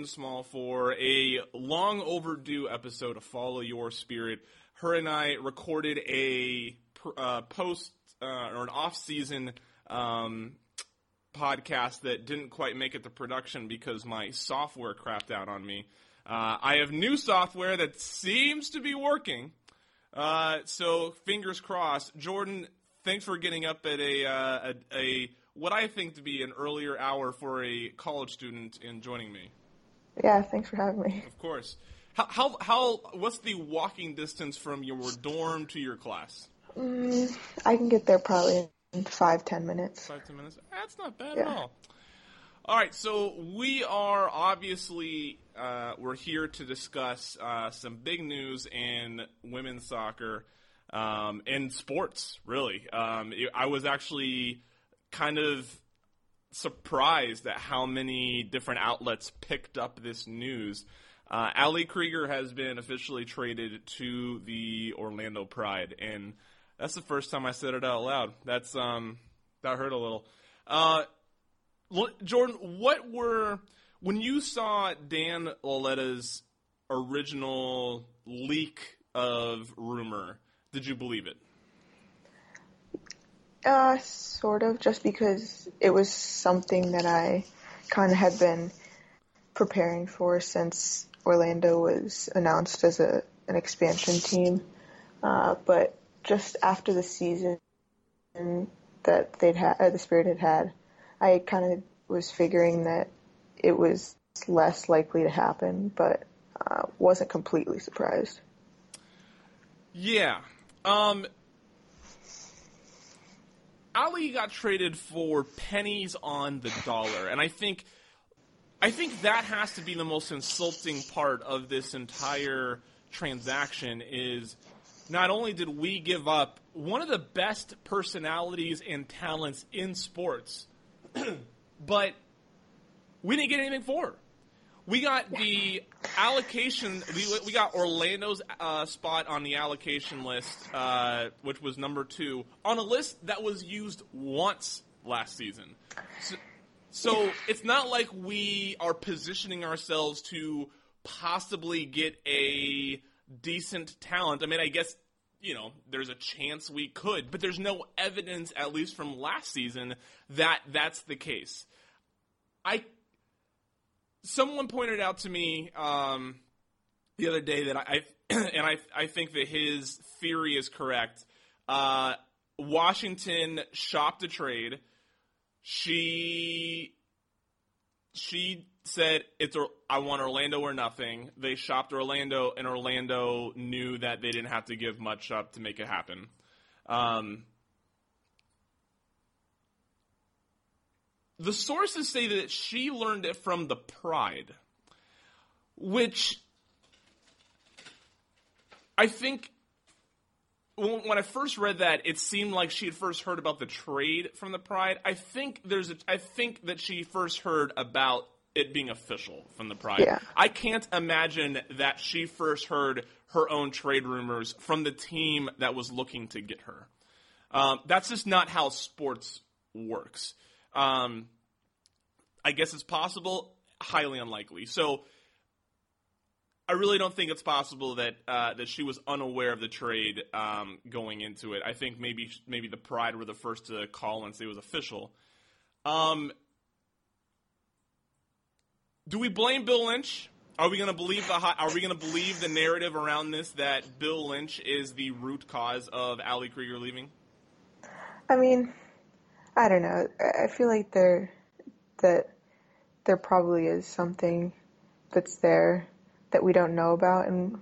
Jordan Small, for a long overdue episode of Follow Your Spirit. Her and I recorded a uh, post uh, or an off season um, podcast that didn't quite make it to production because my software crapped out on me. Uh, I have new software that seems to be working. Uh, so fingers crossed. Jordan, thanks for getting up at a, uh, a, a what I think to be an earlier hour for a college student in joining me. Yeah, thanks for having me. Of course. How how, how what's the walking distance from your dorm to your class? Mm, I can get there probably in five ten minutes. Five ten minutes. That's not bad yeah. at all. All right, so we are obviously uh, we're here to discuss uh, some big news in women's soccer um, and sports. Really, um, I was actually kind of surprised at how many different outlets picked up this news. Uh, Ali Krieger has been officially traded to the Orlando Pride, and that's the first time I said it out loud. That's um, that hurt a little. Uh, Jordan, what were when you saw Dan Lauletta's original leak of rumor? Did you believe it? Uh, sort of, just because it was something that I kind of had been preparing for since Orlando was announced as a an expansion team. Uh, but just after the season that they'd had, uh, the Spirit had had, I kind of was figuring that it was less likely to happen, but uh, wasn't completely surprised. Yeah. Um, Ali got traded for pennies on the dollar, and I think I think that has to be the most insulting part of this entire transaction is not only did we give up one of the best personalities and talents in sports, but we didn't get anything for her. We got the allocation. We, we got Orlando's uh, spot on the allocation list, uh, which was number two on a list that was used once last season. So, so it's not like we are positioning ourselves to possibly get a decent talent. I mean, I guess you know, there's a chance we could, but there's no evidence, at least from last season, that that's the case. I someone pointed out to me um, the other day that I and I I think that his theory is correct. Uh, Washington shopped a trade. She she said it's I want Orlando or nothing. They shopped Orlando, and Orlando knew that they didn't have to give much up to make it happen. Um, the sources say that she learned it from the Pride, which I think when I first read that, it seemed like she had first heard about the trade from the Pride. I think there's a, I think that she first heard about it being official from the Pride. Yeah. I can't imagine that she first heard her own trade rumors from the team that was looking to get her. Um, that's just not how sports works. Um, I guess it's possible, highly unlikely. So I really don't think it's possible that uh, that she was unaware of the trade um, going into it. I think maybe maybe the Pride were the first to call and say it was official. Um, do we blame Bill Lynch? Are we going to believe the Are we going to believe the narrative around this that Bill Lynch is the root cause of Ali Krieger leaving? I mean, I don't know. I feel like there that there probably is something that's there that we don't know about, and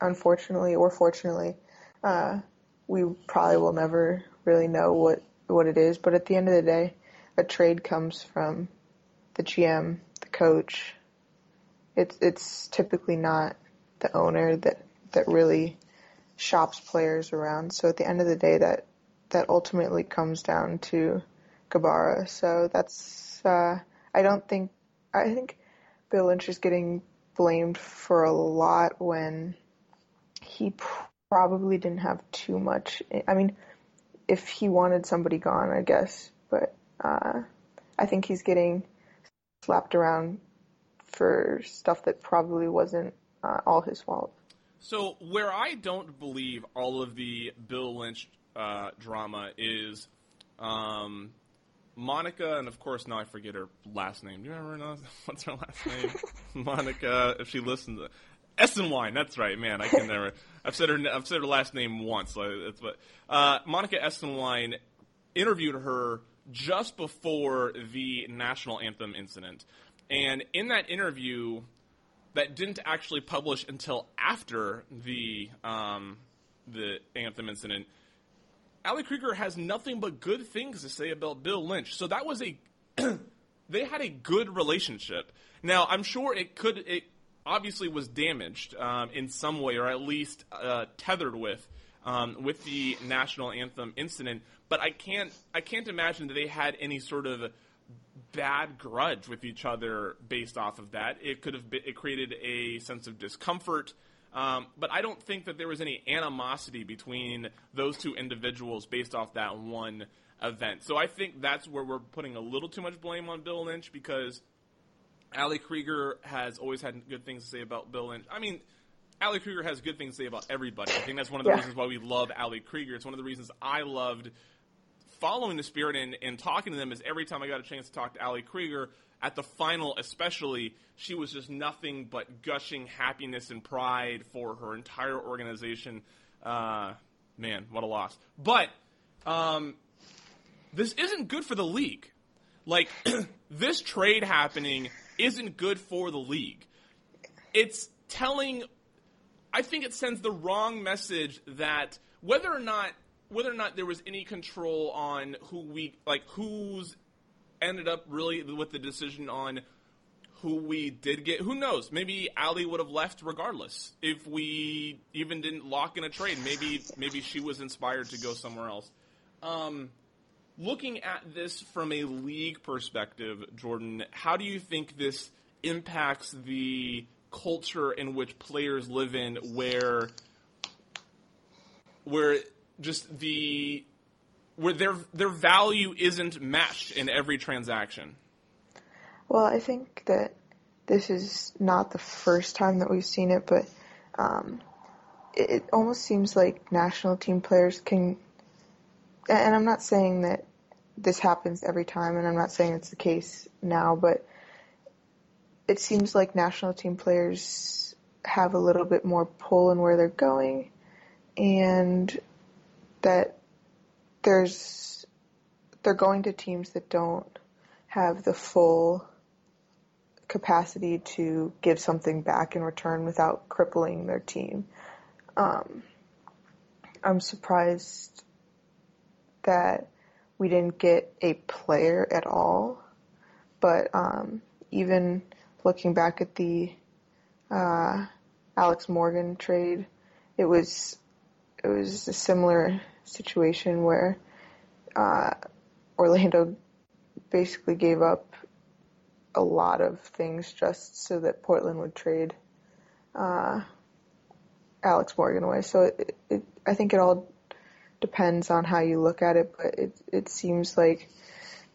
unfortunately or fortunately, uh, we probably will never really know what what it is. But at the end of the day, a trade comes from the GM, the coach. It's it's typically not the owner that that really shops players around. So at the end of the day, that that ultimately comes down to Gabarra. So that's uh, I don't think I think Bill Lynch is getting blamed for a lot when he probably didn't have too much. I mean, if he wanted somebody gone, I guess, but uh, I think he's getting slapped around for stuff that probably wasn't uh, all his fault. So where I don't believe all of the Bill Lynch uh, drama is um, Monica, and of course now I forget her last name. Do you remember what's her last name? Monica. If she listens, Estenwine. That's right, man. I can never. I've said her. I've said her last name once. So that's what. Uh, Monica Estenwine interviewed her just before the national anthem incident, and in that interview, that didn't actually publish until after the um, the anthem incident. Ali Krieger has nothing but good things to say about Bill Lynch. So that was a they had a good relationship. Now I'm sure it could it obviously was damaged um, in some way or at least uh, tethered with um, with the national anthem incident. But I can't I can't imagine that they had any sort of bad grudge with each other based off of that. It could have been, it created a sense of discomfort. Um, but I don't think that there was any animosity between those two individuals based off that one event. So I think that's where we're putting a little too much blame on Bill Lynch because Ali Krieger has always had good things to say about Bill Lynch. I mean, Ali Krieger has good things to say about everybody. I think that's one of the yeah. reasons why we love Ali Krieger. It's one of the reasons I loved following the Spirit and, and talking to them is every time I got a chance to talk to Ali Krieger, at the final especially, she was just nothing but gushing happiness and pride for her entire organization. Uh, man, what a loss. But um, this isn't good for the league. Like, this trade happening isn't good for the league. It's telling, I think it sends the wrong message that whether or not whether or not there was any control on who we like who's ended up really with the decision on who we did get. Who knows? Maybe Ali would have left regardless if we even didn't lock in a trade. Maybe maybe she was inspired to go somewhere else. Um, looking at this from a league perspective, Jordan, how do you think this impacts the culture in which players live in, where where just the where their their value isn't matched in every transaction. Well, I think that this is not the first time that we've seen it, but um, it, it almost seems like national team players can. And I'm not saying that this happens every time, and I'm not saying it's the case now, but it seems like national team players have a little bit more pull in where they're going, and that there's they're going to teams that don't have the full capacity to give something back in return without crippling their team. Um, I'm surprised that we didn't get a player at all, but um, even looking back at the uh, Alex Morgan trade, it was it was a similar situation where uh, Orlando basically gave up a lot of things just so that Portland would trade uh, Alex Morgan away. So it, it, I think it all depends on how you look at it, but it it seems like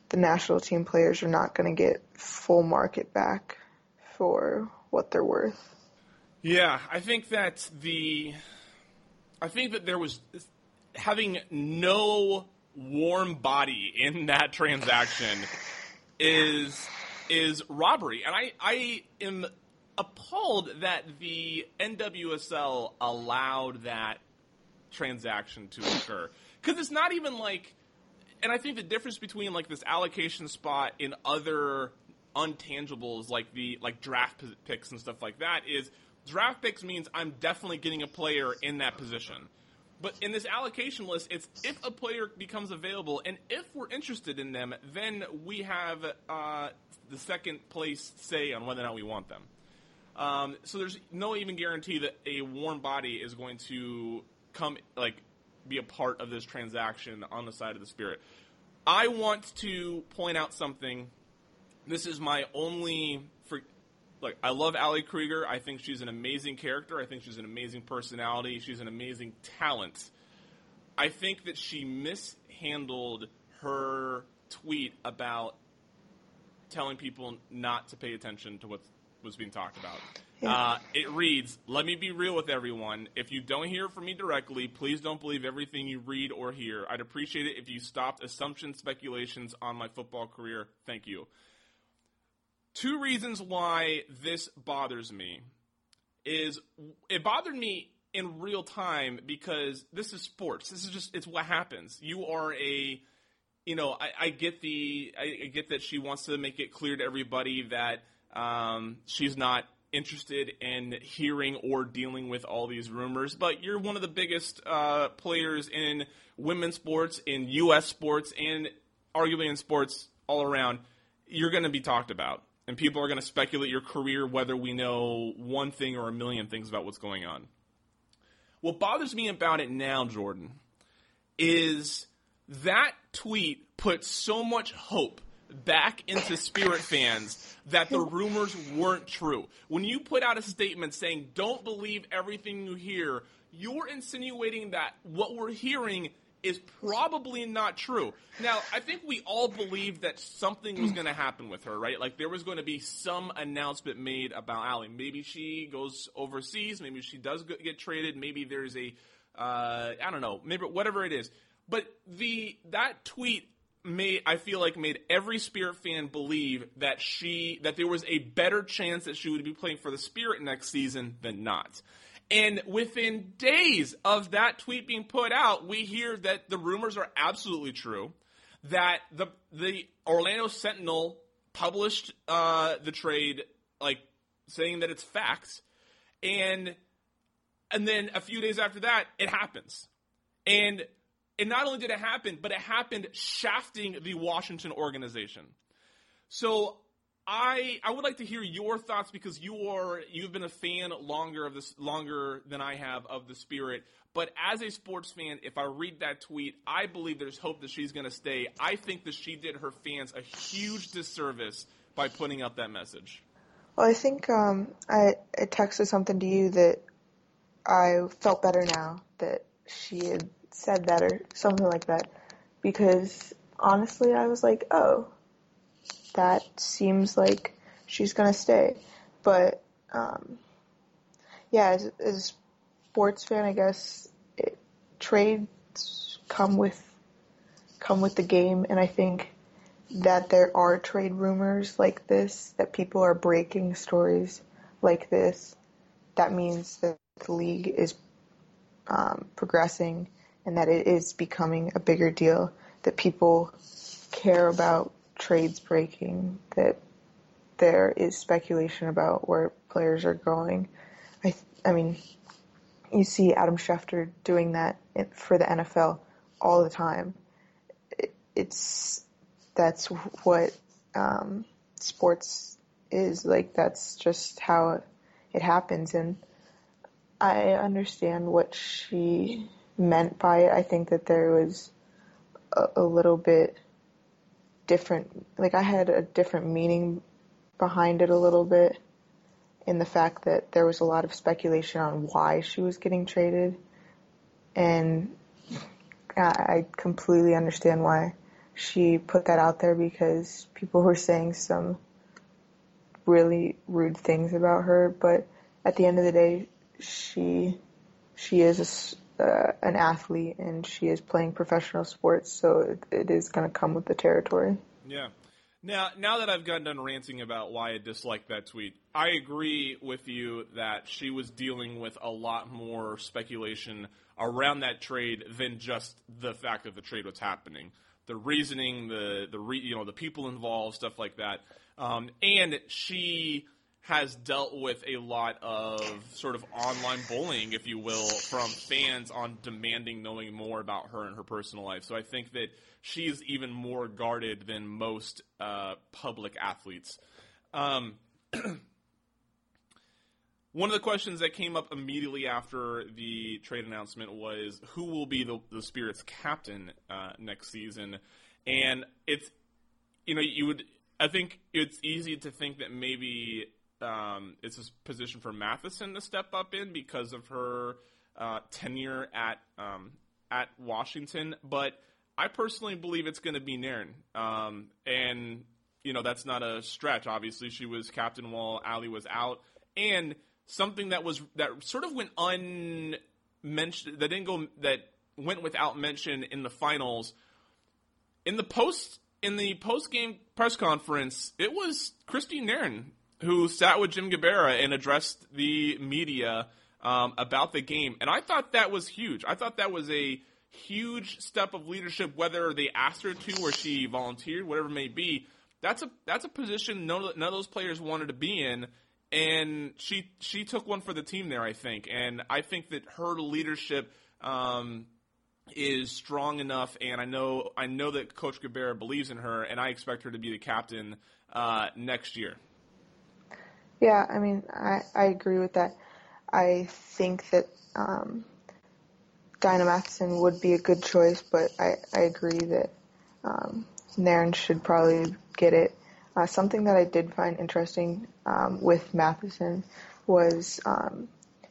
the national team players are not going to get full market back for what they're worth. Yeah, I think that the I think that there was having no warm body in that transaction is is robbery, and I I am appalled that the NWSL allowed that transaction to occur because it's not even like, and I think the difference between like this allocation spot in other untangibles like the like draft picks and stuff like that is draft picks means I'm definitely getting a player in that position. But in this allocation list, it's if a player becomes available, and if we're interested in them, then we have uh, the second place say on whether or not we want them. Um, so there's no even guarantee that a warm body is going to come like be a part of this transaction on the side of the spirit. I want to point out something. This is my only look, I love Ali Krieger. I think she's an amazing character. I think she's an amazing personality. She's an amazing talent. I think that she mishandled her tweet about telling people not to pay attention to what was being talked about. Yeah. Uh, it reads, "Let me be real with everyone. If you don't hear from me directly, please don't believe everything you read or hear. I'd appreciate it if you stopped assumptions, speculations on my football career. Thank you." Two reasons why this bothers me is it bothered me in real time because this is sports. This is just it's what happens. You are a you know, I, I get the I get that she wants to make it clear to everybody that um, she's not interested in hearing or dealing with all these rumors. But you're one of the biggest uh, players in women's sports, in U.S. sports, and arguably in sports all around. You're going to be talked about, and people are going to speculate your career, whether we know one thing or a million things about what's going on. What bothers me about it now, Jordan, is that tweet put so much hope back into Spirit fans that the rumors weren't true. When you put out a statement saying, don't believe everything you hear, you're insinuating that what we're hearing is probably not true. Now, I think we all believed that something was going to happen with her, right? Like there was going to be some announcement made about Ali. Maybe she goes overseas. Maybe she does get traded. Maybe there's a, uh, I don't know, maybe whatever it is. But the that tweet made I feel like made every Spirit fan believe that she that there was a better chance that she would be playing for the Spirit next season than not. And within days of that tweet being put out, we hear that the rumors are absolutely true. That the the Orlando Sentinel published uh, the trade, like saying that it's facts, and and then a few days after that, it happens. And and not only did it happen, but it happened shafting the Washington organization. So I I would like to hear your thoughts because you are you've been a fan longer of this longer than I have of the Spirit. But as a sports fan, if I read that tweet, I believe there's hope that she's going to stay. I think that she did her fans a huge disservice by putting out that message. Well, I think um, I, I texted something to you that I felt better now that she had said that or something like that because honestly I was like, oh, that seems like she's gonna stay. But um, yeah, as, as a sports fan, I guess it, trades come with come with the game, and I think that there are trade rumors like this that people are breaking stories like this. That means that the league is um, progressing and that it is becoming a bigger deal, that people care about trades breaking, that there is speculation about where players are going. I, I mean, you see Adam Schefter doing that for the NFL all the time. It, it's that's what um, sports is like. That's just how it happens, and I understand what she meant by it. I think that there was a, a little bit different, like I had a different meaning behind it a little bit in the fact that there was a lot of speculation on why she was getting traded. And I completely understand why she put that out there because people were saying some really rude things about her. But at the end of the day, she she is uh, an athlete and she is playing professional sports, so it, it is going to come with the territory. Yeah. Now, now that I've gotten done ranting about why I disliked that tweet, I agree with you that she was dealing with a lot more speculation around that trade than just the fact that the trade was happening. The reasoning, the the re, you know the people involved, stuff like that, um, and she has dealt with a lot of sort of online bullying, if you will, from fans on demanding knowing more about her and her personal life. So I think that she's even more guarded than most uh, public athletes. Um, one of the questions that came up immediately after the trade announcement was who will be the, the Spirit's captain uh, next season, and it's you know you would I think it's easy to think that maybe um, it's a position for Matheson to step up in because of her uh, tenure at um, at Washington. But I personally believe it's going to be Nairn. Um, and you know that's not a stretch. Obviously, she was captain while Ali was out, and something that was that sort of went unmentioned that didn't go that went without mention in the finals. In the post in the post game press conference, it was Christine Nairn who sat with Jim Gabarra and addressed the media um, about the game, and I thought that was huge. I thought that was a huge step of leadership, whether they asked her to or she volunteered, whatever it may be. That's a that's a position none of, those players wanted to be in, and she she took one for the team there, I think, and I think that her leadership um, is strong enough, and I know I know that Coach Gabarra believes in her, and I expect her to be the captain uh, next year. Yeah, I mean, I I agree with that. I think that um, Diana Matheson would be a good choice, but I, I agree that um, Nairn should probably get it. Uh, something that I did find interesting um, with Matheson was um,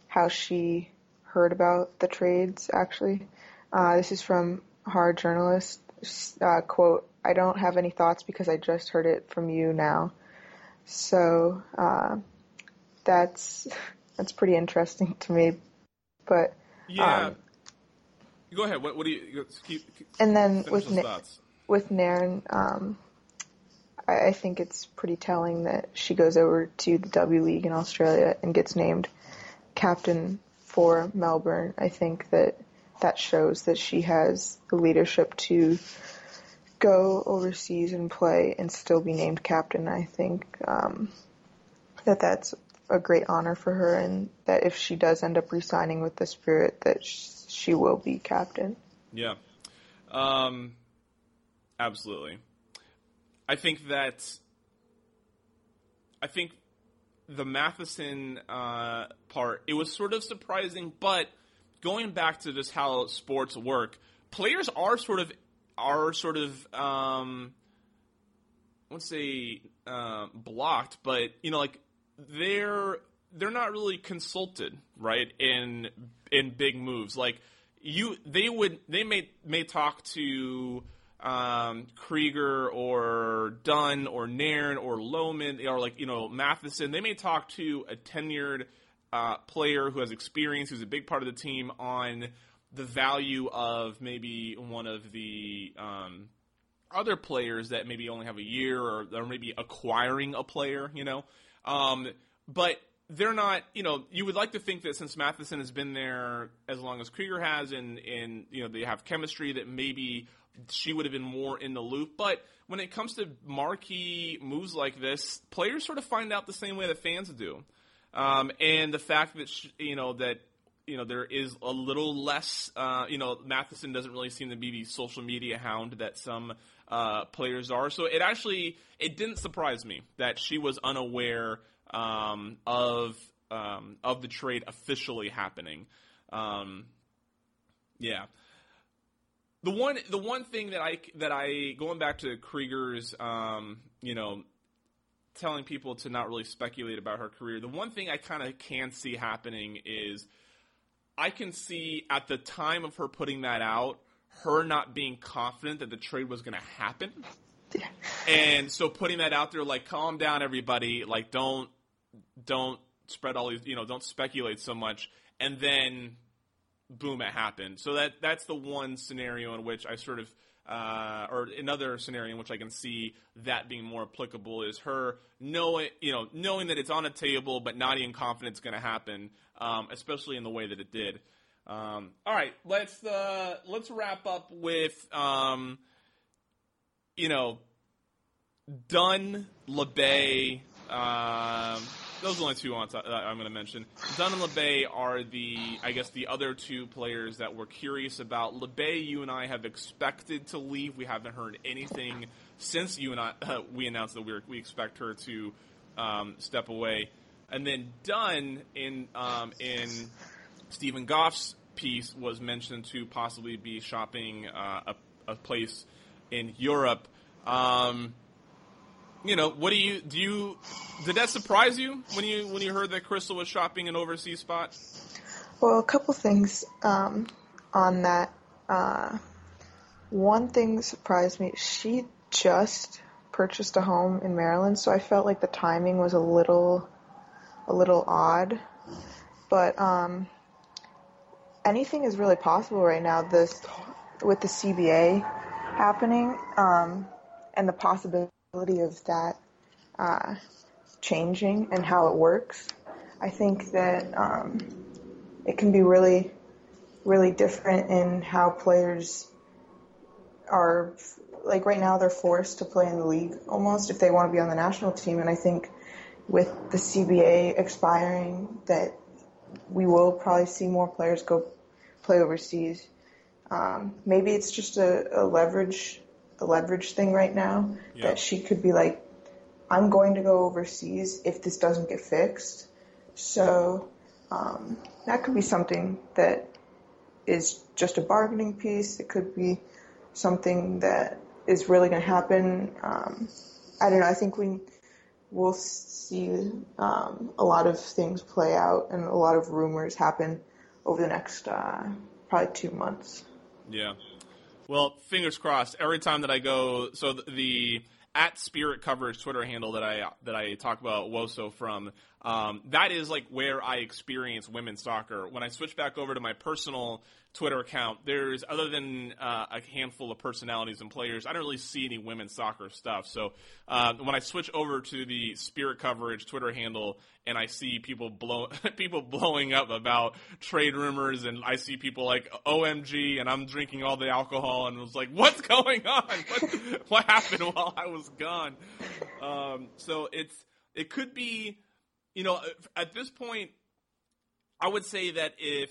how she heard about the trades, actually. Uh, this is from Hard Journalist. Uh, quote, I don't have any thoughts because I just heard it from you now. So uh, that's that's pretty interesting to me. But yeah, um, go ahead. What, what do you keep? keep and then with Na- with Nairn, um, I, I think it's pretty telling that she goes over to the W League in Australia and gets named captain for Melbourne. I think that that shows that she has the leadership to go overseas and play and still be named captain. I think um, that that's a great honor for her, and that if she does end up resigning with the Spirit, that she will be captain. Yeah, um, absolutely. I think that I think the Matheson uh, part it was sort of surprising, but going back to just how sports work, players are sort of are sort of um, I won't say uh, blocked, but you know, like they're they're not really consulted, right? In in big moves, like you, they would they may may talk to um, Krieger or Dunn or Nairn or Lohman or like you know Matheson. They may talk to a tenured uh, player who has experience, who's a big part of the team on the value of maybe one of the um, other players that maybe only have a year or, maybe acquiring a player, you know. Um, but they're not, you know, you would like to think that since Matheson has been there as long as Krieger has and, and, you know, they have chemistry that maybe she would have been more in the loop. But when it comes to marquee moves like this, players sort of find out the same way that fans do. Um, and the fact that, she, you know, that, you know, there is a little less, uh, you know, Matheson doesn't really seem to be the social media hound that some uh, players are. So it actually, it didn't surprise me that she was unaware um, of um, of the trade officially happening. Um, yeah. The one the one thing that I that I going back to Krieger's um, you know telling people to not really speculate about her career. The one thing I kind of can see happening is I can see at the time of her putting that out, her not being confident that the trade was going to happen. And so putting that out there, like, calm down, everybody. Like, don't don't spread all these, you know, don't speculate so much, and then boom, it happened. So that that's the one scenario in which I sort of, uh, or another scenario in which I can see that being more applicable is her knowing, you know, knowing that it's on a table, but not even confident it's going to happen, um, especially in the way that it did. Um, all right, let's uh, let's wrap up with, um, you know, Dunn, Labbé. Those are the only two I'm going to mention. Dunn and Labbé are the, I guess, the other two players that we're curious about. Labbé, you and I have expected to leave. We haven't heard anything since you and I uh, we announced that we we expect her to um, step away. And then Dunn in um, in Steven Goff's piece was mentioned to possibly be shopping uh, a, a place in Europe. Um, you know, what do you do? You did that surprise you when you when you heard that Crystal was shopping an overseas spot? Well, a couple things um, on that. Uh, one thing surprised me. She just purchased a home in Maryland, so I felt like the timing was a little a little odd. But um, anything is really possible right now. This with the CBA happening um, and the possibility of that uh, changing and how it works. I think that um, it can be really, really different in how players are. Like right now, they're forced to play in the league almost if they want to be on the national team. And I think with the CBA expiring, that we will probably see more players go play overseas. Um, maybe it's just a, a leverage, a leverage thing right now Yeah. that she could be like, I'm going to go overseas if this doesn't get fixed. So um, that could be something that is just a bargaining piece. It could be something that is really going to happen. Um, I don't know. I think we will see um, a lot of things play out and a lot of rumors happen over the next uh, probably two months. Yeah. Well, fingers crossed. Every time that I go, so the, the at Spirit Coverage Twitter handle that I that I talk about Woso from, um, that is like where I experience women's soccer. When I switch back over to my personal Twitter account, there's other than uh, a handful of personalities and players, I don't really see any women's soccer stuff. So uh, when I switch over to the Spirit Coverage Twitter handle and I see people blow people blowing up about trade rumors, and I see people like OMG, and I'm drinking all the alcohol, and was like, what's going on? What, what happened while I was gone? Um, so it's it could be, you know, at this point, I would say that if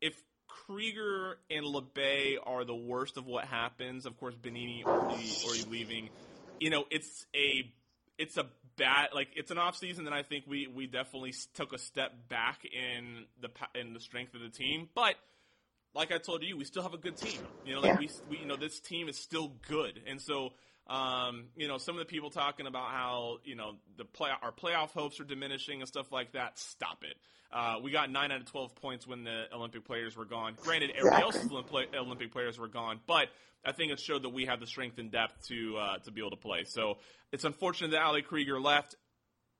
if Krieger and Labbé are the worst of what happens, of course, Banini already already leaving, you know, it's a it's a bad like it's an off season that I think we we definitely took a step back in the in the strength of the team, but like I told you, we still have a good team. You know, like Yeah. we, we, you know, this team is still good, and so, um, you know, some of the people talking about how you know the play our playoff hopes are diminishing and stuff like that. Stop it. Uh, we got nine out of twelve points when the Olympic players were gone. Granted, everybody else's Olympic players were gone, but I think it showed that we have the strength and depth to uh, to be able to play. So it's unfortunate that Ali Krieger left.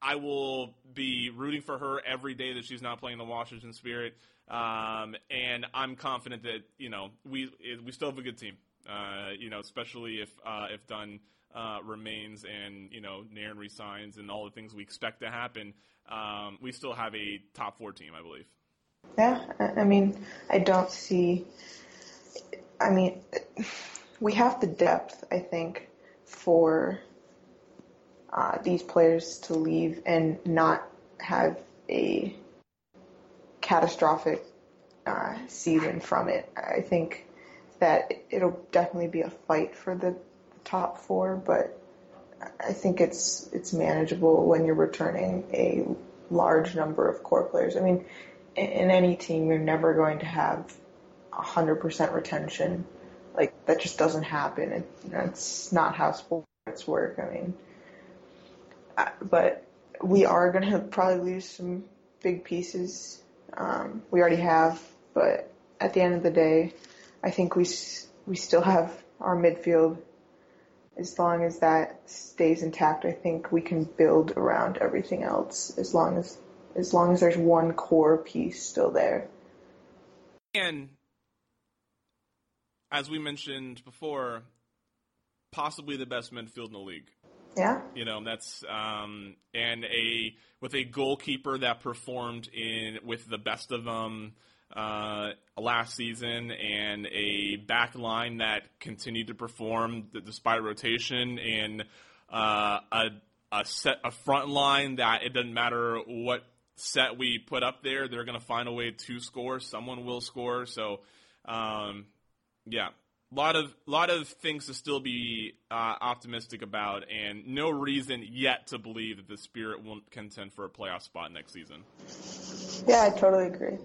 I will be rooting for her every day that she's not playing the Washington Spirit, um, and I'm confident that you know we we still have a good team. Uh, you know, especially if uh, if Dunn uh, remains and you know Nairn resigns and all the things we expect to happen, um, we still have a top four team, I believe. Yeah, I mean, I don't see. I mean, we have the depth, I think, for uh, these players to leave and not have a catastrophic uh, season from it. I think that it'll definitely be a fight for the top four, but I think it's it's manageable when you're returning a large number of core players. I mean, in, any team, you're never going to have 100% retention. Like that just doesn't happen. It, that's not how sports work. I mean, uh, but we are going to probably lose some big pieces. Um, we already have, but at the end of the day, I think we we still have our midfield. As long as that stays intact, I think we can build around everything else. As long as as long as there's one core piece still there. And as we mentioned before, possibly the best midfield in the league. Yeah, You know, that's um, and a with a goalkeeper that performed in with the best of them uh, last season, and a back line that continued to perform despite rotation, and uh, a a set a front line that it doesn't matter what set we put up there, they're going to find a way to score. Someone will score. So, um, yeah, a lot of lot of things to still be uh, optimistic about, and no reason yet to believe that the Spirit won't contend for a playoff spot next season. yeah, I totally agree.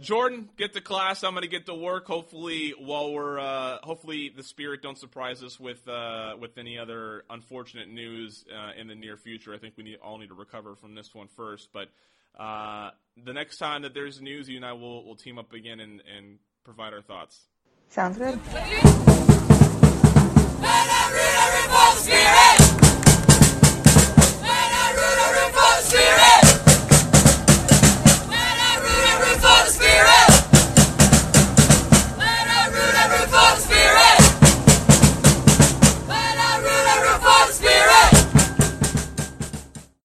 Jordan, get to class. I'm gonna get to work. Hopefully, while we're uh, hopefully the spirit don't surprise us with uh, with any other unfortunate news uh, in the near future. I think we need, all need to recover from this one first. But uh, the next time that there's news, you and I will will team up again and, and provide our thoughts. Sounds good.